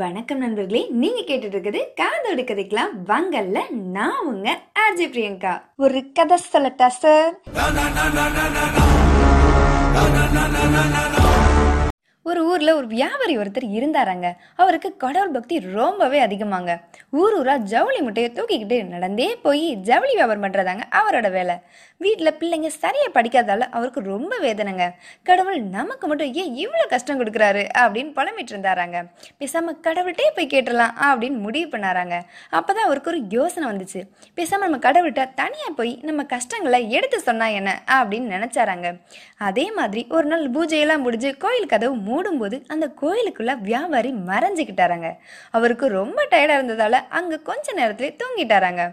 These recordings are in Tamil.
வணக்கம் நண்பர்களே நீங்க கேட்டுட்டு இருக்குது காதோடு கதைக்கலாம். வங்கல்ல நான் உங்க ஆர்ஜே பிரியங்கா. ஒரு கதை சொல்லட்டா சார் ஊரில் ஒரு வியாபாரி ஒருத்தர் இருந்தாராங்க. அவருக்கு கடவுள் பக்தி ரொம்பவே அதிகமாங்க. ஊர் ஊரா ஜவுளி முட்டையை தூக்கிக்கிட்டு நடந்தே போய் ஜவுளி வியாபாரம் பண்றதாங்க அவரோட வேலை. வீட்டில் பிள்ளைங்க சரியா படிக்காதால அவருக்கு ரொம்ப வேதனைங்க. கடவுள் நமக்கு மட்டும் ஏன் இவ்வளோ கஷ்டம் கொடுக்குறாரு அப்படின்னு புலம்பிட்டு இருந்தாராங்க. பேசாம கடவுள்கிட்டே போய் கேட்டுடலாம் அப்படின்னு முடிவு பண்ணாராங்க. அப்பதான் அவருக்கு ஒரு யோசனை வந்துச்சு. பேசாமல் நம்ம கடவுள்கிட்ட தனியாக போய் நம்ம கஷ்டங்களை எடுத்து சொன்னா என்ன அப்படின்னு நினச்சாராங்க. அதே மாதிரி ஒரு நாள் பூஜையெல்லாம் முடிஞ்சு கோயில் கதவு மூடும்போது அந்த கோயிலுக்குள்ள வியாபாரி மறைஞ்சிக்கிட்டாராங்க. அவருக்கு ரொம்ப டயர்டாக இருந்ததால அங்கே கொஞ்ச நேரத்திலே தூங்கிட்டாராங்க.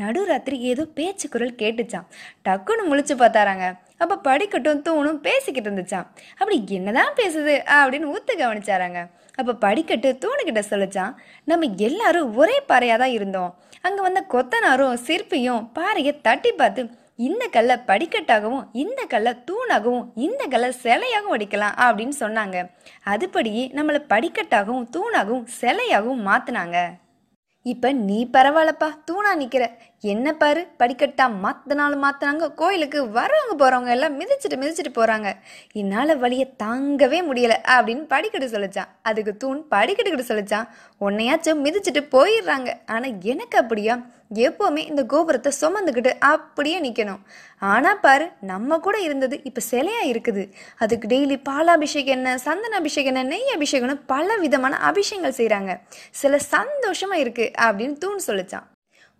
நடுராத்திரி ஏதோ பேச்சு குரல் கேட்டுச்சான் டக்குன்னு முழிச்சு பார்த்தாராங்க. அப்போ படிக்கட்டும் தூணும் பேசிக்கிட்டு இருந்துச்சான் அப்படி என்னதான் பேசுது அப்படின்னு ஊத்து கவனிச்சாராங்க. அப்போ படிக்கட்டு தூணுகிட்ட சொல்லிச்சான் நம்ம எல்லாரும் ஒரே பாறையாக தான் இருந்தோம். அங்கே வந்த கொத்தனாரும் சிற்பியும் பாறையை தட்டி பார்த்து இந்த கல்லை படிக்கட்டாகவும் இந்த கல்லை தூணாகவும் இந்த கல்லை சிலையாகவும் அடிக்கலாம் அப்படின்னு சொன்னாங்க. அதுபடியே நம்மளை படிக்கட்டாகவும் தூணாகவும் சிலையாகவும் மாத்துனாங்க. இப்ப நீ பரவாயில்லப்பா தூணா நிக்கிற. என்ன பாரு படிக்கட்டா மாத்தினாலும் மாத்தினாங்க கோயிலுக்கு வரவங்க போறவங்க எல்லாம் மிதிச்சிட்டு மிதிச்சிட்டு போறாங்க. என்னால வழிய தாங்கவே முடியல அப்படின்னு படிக்கட்டு சொல்லிச்சான். அதுக்கு தூண் படிக்கட்டுக்கிட்டு சொல்லிச்சான். உன்னையாச்சும் மிதிச்சிட்டு போயிடுறாங்க. ஆனா எனக்கு அப்படியா? எப்பவுமே இந்த கோபுரத்தை சுமந்துக்கிட்டு அப்படியே நிக்கணும். ஆனா பாரு நம்ம கூட இருந்தது இப்ப சிலையா இருக்குது. அதுக்கு டெய்லி பாலாபிஷேகம் என்ன சந்தன அபிஷேகம் என்ன நெய் அபிஷேகம்னு பல விதமான அபிஷேகங்கள் செய்கிறாங்க சில சந்தோஷமா இருக்கு அப்படின்னு தூண் சொல்லிச்சான்.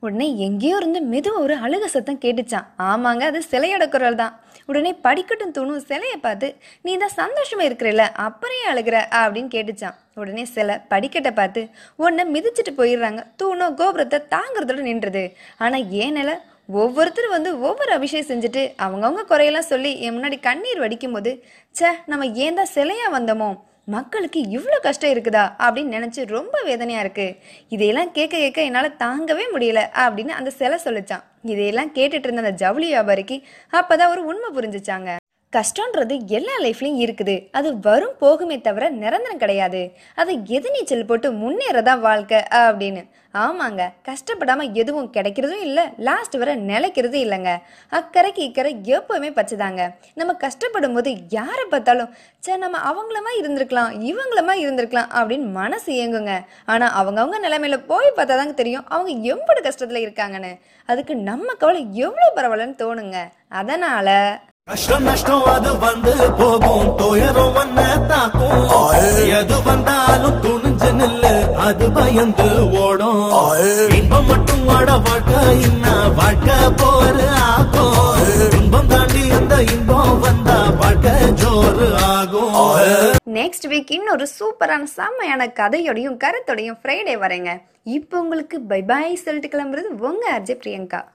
உடனே எங்கேயோ இருந்து மெது ஒரு அழுக சத்தம் கேட்டுச்சான் ஆமாங்க அது சிலையோட குரல் தான் உடனே படிக்கட்டும் தூணும் சிலையை பார்த்து நீ தான் சந்தோஷமா இருக்கிறல்ல அப்புறம் அழுகிற? அப்படின்னு கேட்டுச்சான் உடனே சிலை படிக்கட்டை பார்த்து உன்னை மிதிச்சிட்டு போயிடுறாங்க. தூணோ கோபுரத்தை தாங்குறதோட நின்றது. ஆனா ஏனல ஒவ்வொருத்தரும் வந்து ஒவ்வொரு அபிஷேகம் செஞ்சுட்டு அவங்கவுங்க குறையெல்லாம் சொல்லி என் முன்னாடி கண்ணீர் வடிக்கும் போது ச்சே நம்ம ஏன் தான் சிலையா வந்தோமோ? மக்களுக்கு இவ்வளோ கஷ்டம் இருக்குதா அப்படின்னு நினச்சி ரொம்ப வேதனையாக இருக்குது இதையெல்லாம் கேட்க கேட்க என்னால் தாங்கவே முடியல அப்படின்னு அந்த சிலை சொல்லிச்சான். இதையெல்லாம் கேட்டுட்டு இருந்த அந்த ஜவுளி வியாபாரிக்கு அப்போ தான் ஒரு உண்மை புரிஞ்சுச்சாங்க. கஷ்டன்றது எல்லா லைஃப்லையும் இருக்குது. அது வரும் போகுமே தவிர நிரந்தரம் கிடையாது. அதை எதிர்நீச்சல் போட்டு முன்னேறதான் வாழ்க்கை அப்படின்னு. ஆமாங்க கஷ்டப்படாம எதுவும் கிடைக்கிறதும் இல்லை லாஸ்ட் வரை நிலைக்கிறதும் இல்லைங்க. அக்கறைக்கு இக்கறை எப்பவுமே பச்சைதாங்க. நம்ம கஷ்டப்படும் போது யாரை பார்த்தாலும் சே நம்ம அவங்களமா இருந்திருக்கலாம் இவங்களமா இருந்திருக்கலாம் அப்படின்னு மனசு இயங்குங்க ஆனா அவங்கவுங்க நிலைமையில போய் பார்த்தாதாங்க தெரியும் அவங்க எவ்வளவு கஷ்டத்துல இருக்காங்கன்னு. அதுக்கு நம்ம கவலை எவ்வளவு பரவாயில்லன்னு தோணுங்க. அதனால கஷ்டம் நஷ்டம் அது வந்து போகும். துயரம் வந்த தாக்கும். எது வந்தாலும் துணிஞ்சு நில்லு அது பயந்து ஓடும். இன்பம் மட்டும் வாட வாழ்க்கை என்ன? வாழ்க்கை போரு ஆகும். இன்பம் தாண்டி அந்த இன்பம் வந்தா வாழ்க்கை ஜோறு ஆகும். நெக்ஸ்ட் வீக் இன்னொரு சூப்பரான செம்மையான கதையோடையும் கருத்தோடையும் ஃப்ரைடே வரேங்க. இப்போ உங்களுக்கு பை பாய் சொல்லிட்டு கிளம்புறது உங்க அர்ஜய் பிரியங்கா.